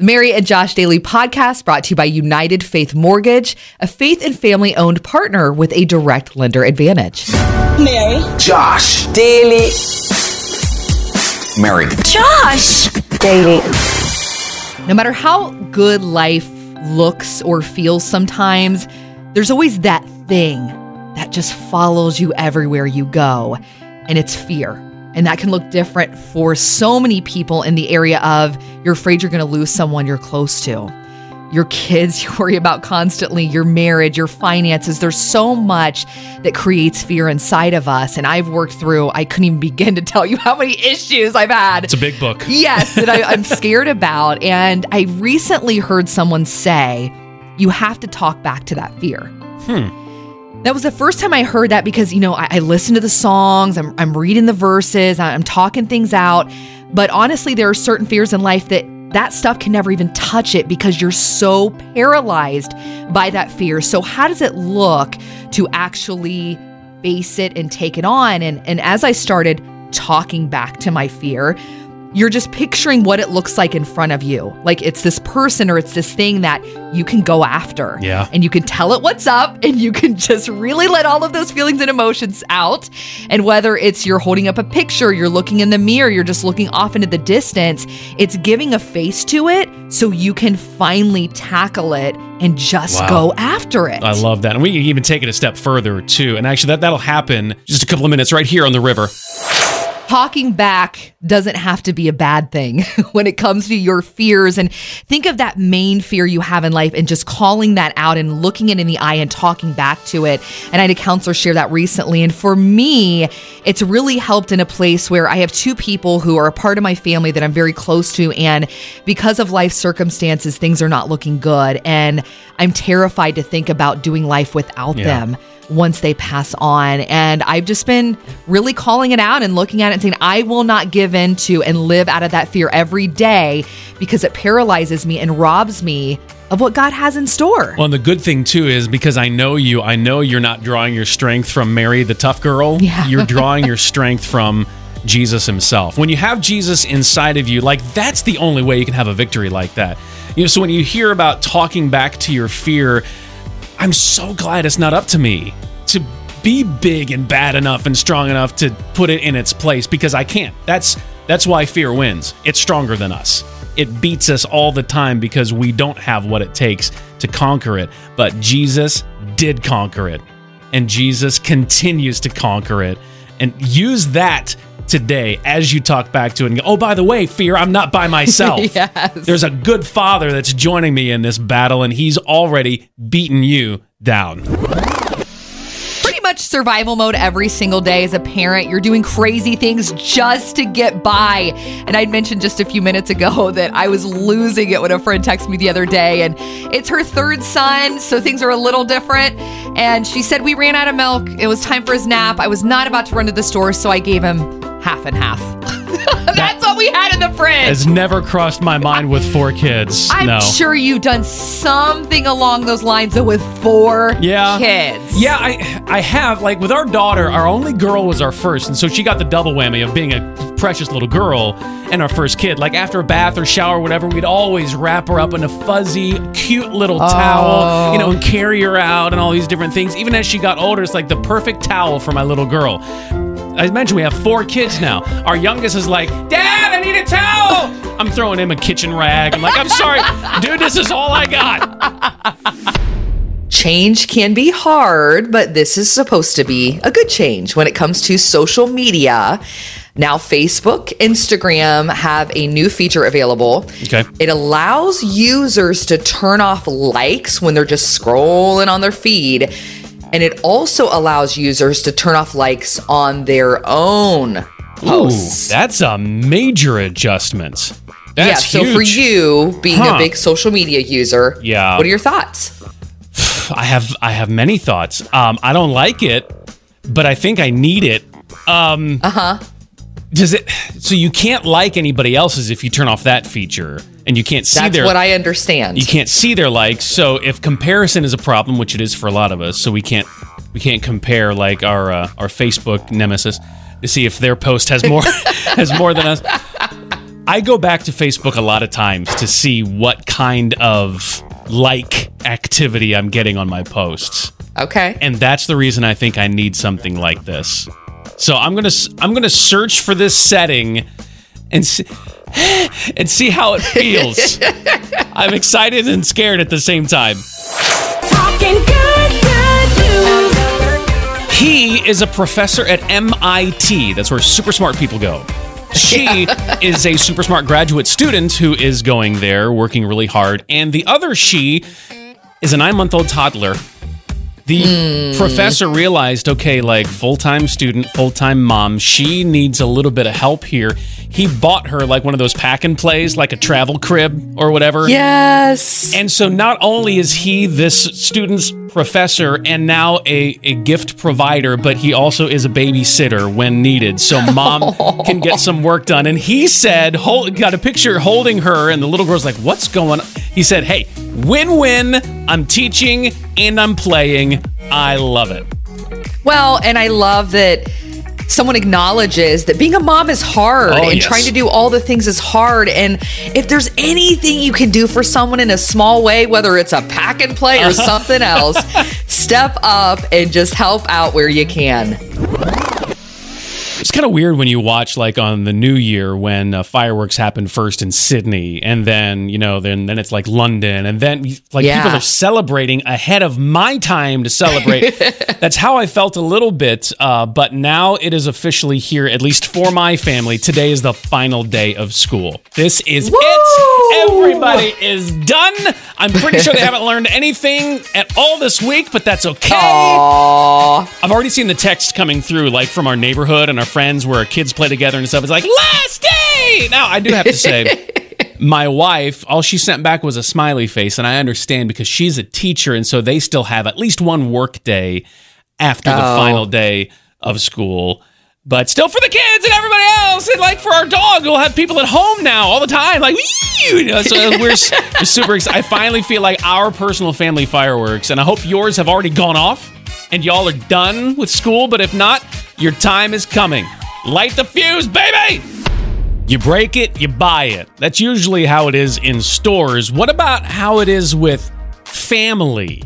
The Mary and Josh Daily podcast brought to you by United Faith Mortgage, a faith and family owned partner with a direct lender advantage. Mary. Josh. Daily. Mary. Josh. Daily. No matter how good life looks or feels sometimes, there's always that thing that just follows you everywhere you go, and it's fear. And that can look different for so many people in the area of you're afraid you're going to lose someone you're close to. Your kids, you worry about constantly, your marriage, your finances. There's so much that creates fear inside of us. And I've worked through, I couldn't even begin to tell you how many issues I've had. It's a big book. Yes, that I, I'm scared about. And I recently heard someone say, you have to talk back to that fear. Hmm. That was the first time I heard that because, you know, I, I listen to the songs, I'm, I'm reading the verses, I'm talking things out. But honestly, there are certain fears in life that that stuff can never even touch it because you're so paralyzed by that fear. So, how does it look to actually face it and take it on? And, and as I started talking back to my fear, you're just picturing what it looks like in front of you. Like it's this person or it's this thing that you can go after. Yeah. And you can tell it what's up and you can just really let all of those feelings and emotions out. And whether it's you're holding up a picture, you're looking in the mirror, you're just looking off into the distance, it's giving a face to it so you can finally tackle it and just Wow. go after it. I love that. And we can even take it a step further too. And actually that that'll happen just a couple of minutes right here on the river. Talking back doesn't have to be a bad thing when it comes to your fears. And think of that main fear you have in life and just calling that out and looking it in the eye and talking back to it. And I had a counselor share that recently. And for me, it's really helped in a place where I have two people who are a part of my family that I'm very close to. And because of life circumstances, things are not looking good. And I'm terrified to think about doing life without Yeah. them once they pass on. And I've just been really calling it out and looking at it and saying, I will not give in to and live out of that fear every day because it paralyzes me and robs me of what God has in store. Well, and the good thing too is because I know you, I know you're not drawing your strength from Mary the tough girl. Yeah. You're drawing your strength from Jesus himself. When you have Jesus inside of you, like that's the only way you can have a victory like that. You know, so when you hear about talking back to your fear, I'm so glad it's not up to me to be big and bad enough and strong enough to put it in its place because I can't. That's that's why fear wins. It's stronger than us. It beats us all the time because we don't have what it takes to conquer it. But Jesus did conquer it. And Jesus continues to conquer it. And use that today as you talk back to it and go, oh, by the way, fear, I'm not by myself. Yes. There's a good father that's joining me in this battle, and he's already beaten you down. Survival mode every single day as a parent. You're doing crazy things just to get by. And I'd mentioned just a few minutes ago that I was losing it when a friend texted me the other day, and it's her third son, so things are a little different. And she said, We ran out of milk. It was time for his nap. I was not about to run to the store, so I gave him half and half. That's we had in the fridge. Has never crossed my mind with four kids. I'm no. sure you've done something along those lines though with four Yeah. kids. Yeah, I I have like with our daughter, our only girl was our first, and so she got the double whammy of being a precious little girl and our first kid. Like after a bath or shower or whatever, we'd always wrap her up in a fuzzy, cute little towel, you know, oh. and carry her out and all these different things. Even as she got older, it's like the perfect towel for my little girl. I mentioned we have four kids now. Our youngest is like, Dad, need a towel. I'm throwing him a kitchen rag. I'm like, I'm sorry, dude, this is all I got. Change can be hard, but this is supposed to be a good change when it comes to social media. Now, Facebook, Instagram have a new feature available. Okay. It allows users to turn off likes when they're just scrolling on their feed. And it also allows users to turn off likes on their own posts. Ooh, that's a major adjustment. That's yeah, so for you being Huh. a big social media user, Yeah. what are your thoughts? I have I have many thoughts. Um, I don't like it, but I think I need it. Um, uh huh. Does it? So you can't like anybody else's if you turn off that feature, and you can't see That's their That's what I understand. you can't see their likes. So if comparison is a problem, which it is for a lot of us, so we can't we can't compare like our uh, our Facebook nemesis to see if their post has more has more than us. I go back to Facebook a lot of times to see what kind of like activity I'm getting on my posts. Okay. And that's the reason I think I need something like this. So I'm going to I'm going to search for this setting and see, and see how it feels. I'm excited and scared at the same time. He is a professor at MIT. That's where super smart people go. She is a super smart graduate student who is going there, working really hard. And the other she is a nine month old toddler. The hmm. professor realized okay, like full time student, full time mom, she needs a little bit of help here. He bought her like one of those pack and plays, like a travel crib or whatever. Yes. And so not only is he this student's professor and now a, a gift provider, but he also is a babysitter when needed. So mom can get some work done. And he said, hold, got a picture holding her, and the little girl's like, What's going on? He said, Hey, win win. I'm teaching and I'm playing. I love it. Well, and I love that someone acknowledges that being a mom is hard Oh, and yes. trying to do all the things is hard. And if there's anything you can do for someone in a small way, whether it's a pack and play or something else, step up and just help out where you can. It's kind of weird when you watch like on the New Year when uh, fireworks happen first in Sydney, and then you know then then it's like London, and then like Yeah. people are celebrating ahead of my time to celebrate. That's how I felt a little bit, uh, but now it is officially here, at least for my family. Today is the final day of school. This is Woo! it. Everybody is done. I'm pretty sure they haven't learned anything at all this week, but that's okay. Aww. I've already seen the text coming through, like from our neighborhood and our friends where kids play together and stuff. It's like, last day! Now, I do have to say, my wife, all she sent back was a smiley face, and I understand because she's a teacher, and so they still have at least one work day after the Oh. final day of school. But still for the kids and everybody else, and like for our dog, we'll have people at home now all the time. Like, you know, so we're, we're super excited. I finally feel like our personal family fireworks, and I hope yours have already gone off and y'all are done with school. But if not, your time is coming. Light the fuse, baby! You break it, you buy it. That's usually how it is in stores. What about how it is with family?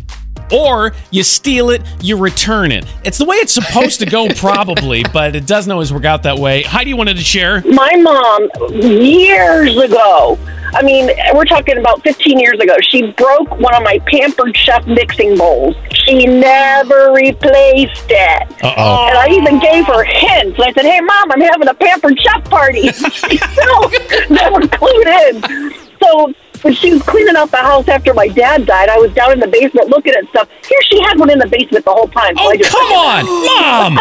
Or you steal it, you return it. It's the way it's supposed to go, probably, but it doesn't always work out that way. Heidi wanted to share. my mom years ago i mean we're talking about 15 years ago she broke one of my pampered chef mixing bowls she never replaced it Uh oh. and i even gave her hints i said hey mom i'm having a pampered chef party she still never clued in so when she was cleaning out the house after my dad died i was down in the basement looking at stuff here she had one in the basement the whole time so Oh, I just come on, mom!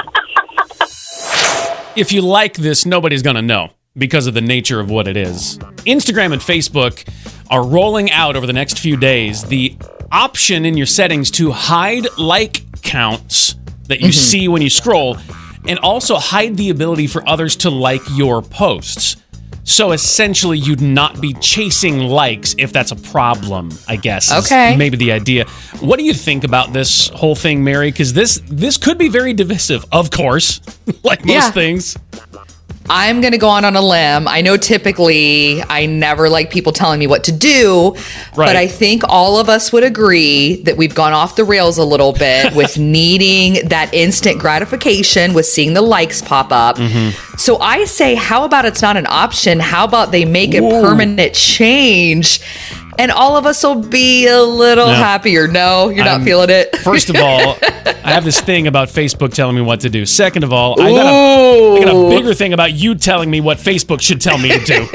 if you like this, nobody's going to know because of the nature of what it is. Instagram and Facebook are rolling out over the next few days the option in your settings to hide like counts that you mm-hmm. see when you scroll and also hide the ability for others to like your posts. So essentially, you'd not be chasing likes if that's a problem, I guess. Okay. Maybe the idea. What do you think about this whole thing, Mary? Because this this could be very divisive, of course, like most Yeah. things. I'm going to go on on a limb. I know typically I never like people telling me what to do, Right. but I think all of us would agree that we've gone off the rails a little bit with needing that instant gratification with seeing the likes pop up. Mm-hmm. So I say, how about it's not an option? How about they make a permanent change? And all of us will be a little No. happier. No, you're I'm- not feeling it. First of all, I have this thing about Facebook telling me what to do. Second of all, I got, a, I got a bigger thing about you telling me what Facebook should tell me to do.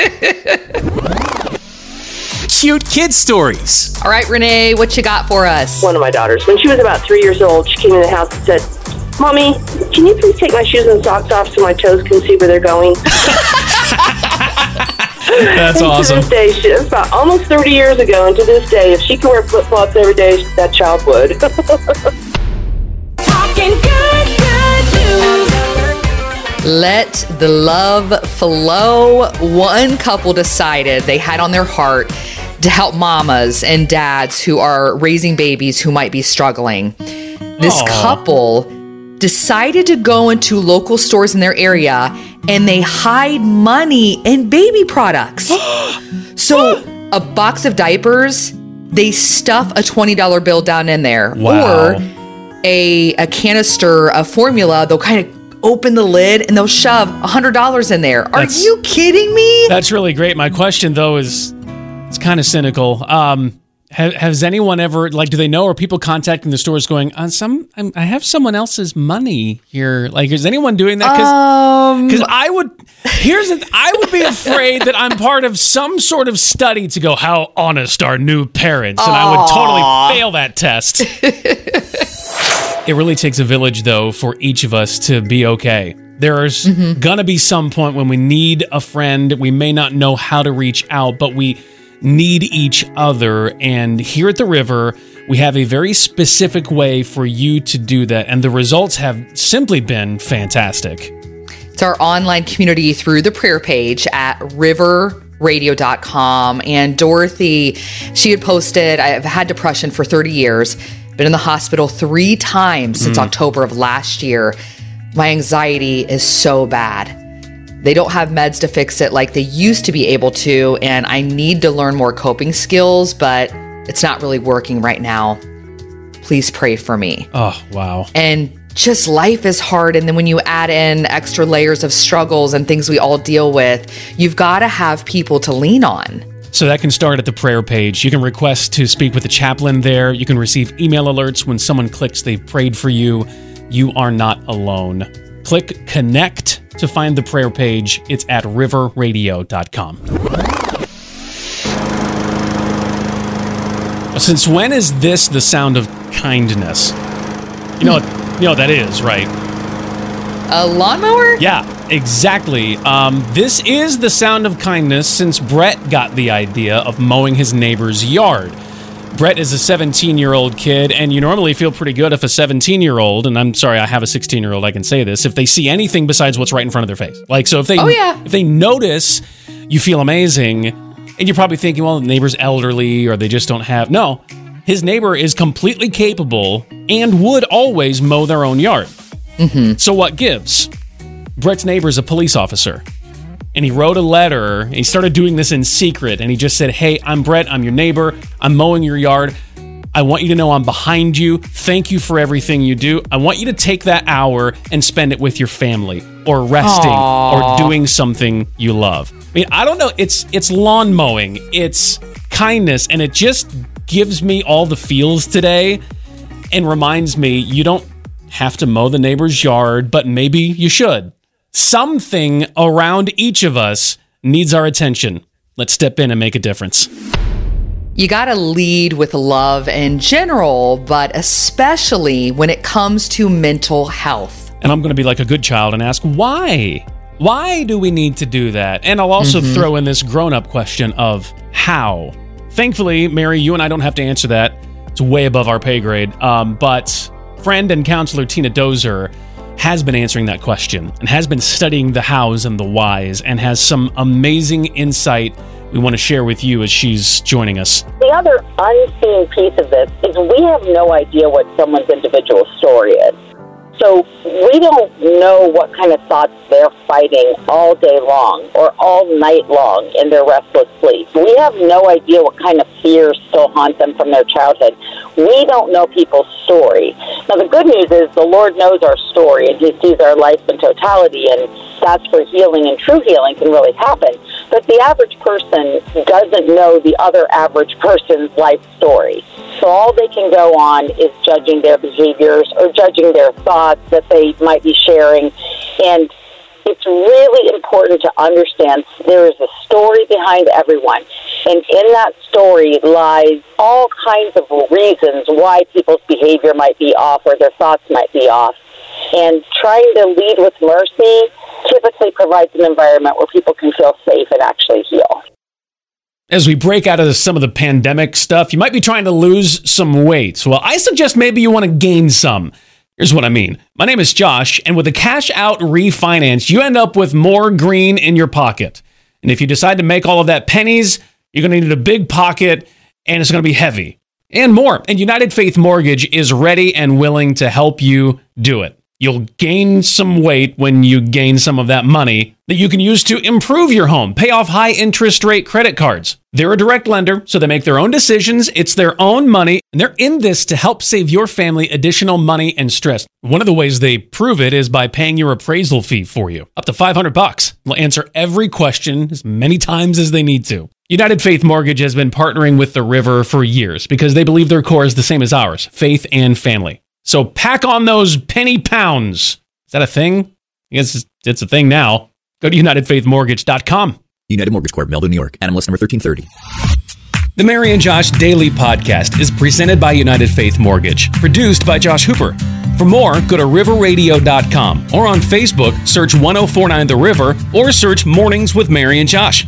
Cute kid stories. All right, Renee, what you got for us? one of my daughters. When she was about three years old, she came in the house and said, Mommy, can you please take my shoes and socks off so my toes can see where they're going? That's And awesome. To this day, she, about almost 30 years ago, and to this day, if she could wear flip flops every day, that child would. Talking good, good news. Let the love flow. One couple decided they had on their heart to help mamas and dads who are raising babies who might be struggling. This Aw. couple decided to go into local stores in their area and they hide money in baby products. so, a box of diapers, they stuff a $20 bill down in there. Wow. Or a, a canister of formula, they'll kind of open the lid and they'll shove $100 in there. Are That's- you kidding me? That's really great. My question though is, it's kind of cynical. Um, ha- has anyone ever like? Do they know? Are people contacting the stores going? On some, I'm, I have someone else's money here. Like, is anyone doing that? Because Um, I would. Here's the, I would be afraid that I'm part of some sort of study to go. How honest are new parents? And I would totally fail that test. It really takes a village, though, for each of us to be okay. There's gonna be some point when we need a friend. We may not know how to reach out, but we need each other. And here at the river, we have a very specific way for you to do that. And the results have simply been fantastic. It's our online community through the prayer page at riverradio.com. And Dorothy, she had posted, I've had depression for 30 years, been in the hospital three times since mm. October of last year. My anxiety is so bad. They don't have meds to fix it like they used to be able to. And I need to learn more coping skills, but it's not really working right now. Please pray for me Oh, wow. and just life is hard and then when you add in extra layers of struggles and things we all deal with you've got to have people to lean on So that can start at the prayer page. You can request to speak with a chaplain there. You can receive email alerts when someone clicks they've prayed for you. You are not alone. Click connect to find the prayer page. It's at riverradio.com. Since when is this the sound of kindness? You know, you know what that is, right? a lawnmower Yeah, exactly. Um, this is the sound of kindness since Brett got the idea of mowing his neighbor's yard. Brett is a 17 year old kid, and you normally feel pretty good if a 17 year old, and I'm sorry, I have a 16 year old, I can say this, if they see anything besides what's right in front of their face. Like, so if they, Oh, yeah. if they notice, you feel amazing, and you're probably thinking, well, the neighbor's elderly or they just don't have. No, his neighbor is completely capable and would always mow their own yard. Mm-hmm. So what gives? Brett's neighbor is a police officer. And he wrote a letter and he started doing this in secret. And he just said, Hey, I'm Brett. I'm your neighbor. I'm mowing your yard. I want you to know I'm behind you. Thank you for everything you do. I want you to take that hour and spend it with your family or resting or doing something you love. I mean, I don't know. It's it's lawn mowing. It's kindness and it just gives me all the feels today and reminds me you don't have to mow the neighbor's yard, but maybe you should. Something around each of us needs our attention. Let's step in and make a difference. you got to lead with love in general but especially when it comes to mental health And I'm going to be like a good child and ask why? Why do we need to do that? And I'll also throw in this grown up question of how. Thankfully, Mary, you and I don't have to answer that. It's way above our pay grade. Um, but friend and counselor Tina Dozer has been answering that question and has been studying the hows and the whys and has some amazing insight we want to share with you as she's joining us. The other unseen piece of this is we have no idea what someone's individual story is. So we don't know what kind of thoughts they're fighting all day long or all night long in their restless sleep. We have no idea what kind of fears still haunt them from their childhood. We don't know people's story. Now the good news is the Lord knows our story and He sees our life in totality and that's where healing and true healing can really happen. But the average person doesn't know the other average person's life story. So all they can go on is judging their behaviors or judging their thoughts that they might be sharing. And it's really important to understand there is a story behind everyone. And in that story lies all kinds of reasons why people's behavior might be off or their thoughts might be off. And trying to lead with mercy typically provides an environment where people can feel safe and actually heal. As we break out of some of the pandemic stuff, you might be trying to lose some weight. Well, I suggest maybe you want to gain some. Here's what I mean. My name is Josh, and with a cash out refinance, you end up with more green in your pocket. And if you decide to make all of that pennies, you're going to need a big pocket and it's going to be heavy and more. And United Faith Mortgage is ready and willing to help you do it. You'll gain some weight when you gain some of that money that you can use to improve your home, pay off high interest rate credit cards. They're a direct lender, so they make their own decisions. It's their own money, and they're in this to help save your family additional money and stress. One of the ways they prove it is by paying your appraisal fee for you, up to 500 bucks. They'll answer every question as many times as they need to. United Faith Mortgage has been partnering with the river for years because they believe their core is the same as ours faith and family. So pack on those penny pounds. Is that a thing? I guess it's, it's a thing now. Go to UnitedFaithMortgage.com. United Mortgage Corp, Melville, New York. NMLS number 1330. The Mary and Josh Daily Podcast is presented by United Faith Mortgage, produced by Josh Hooper. For more, go to riverradio.com or on Facebook, search 1049 The River or search Mornings with Mary and Josh.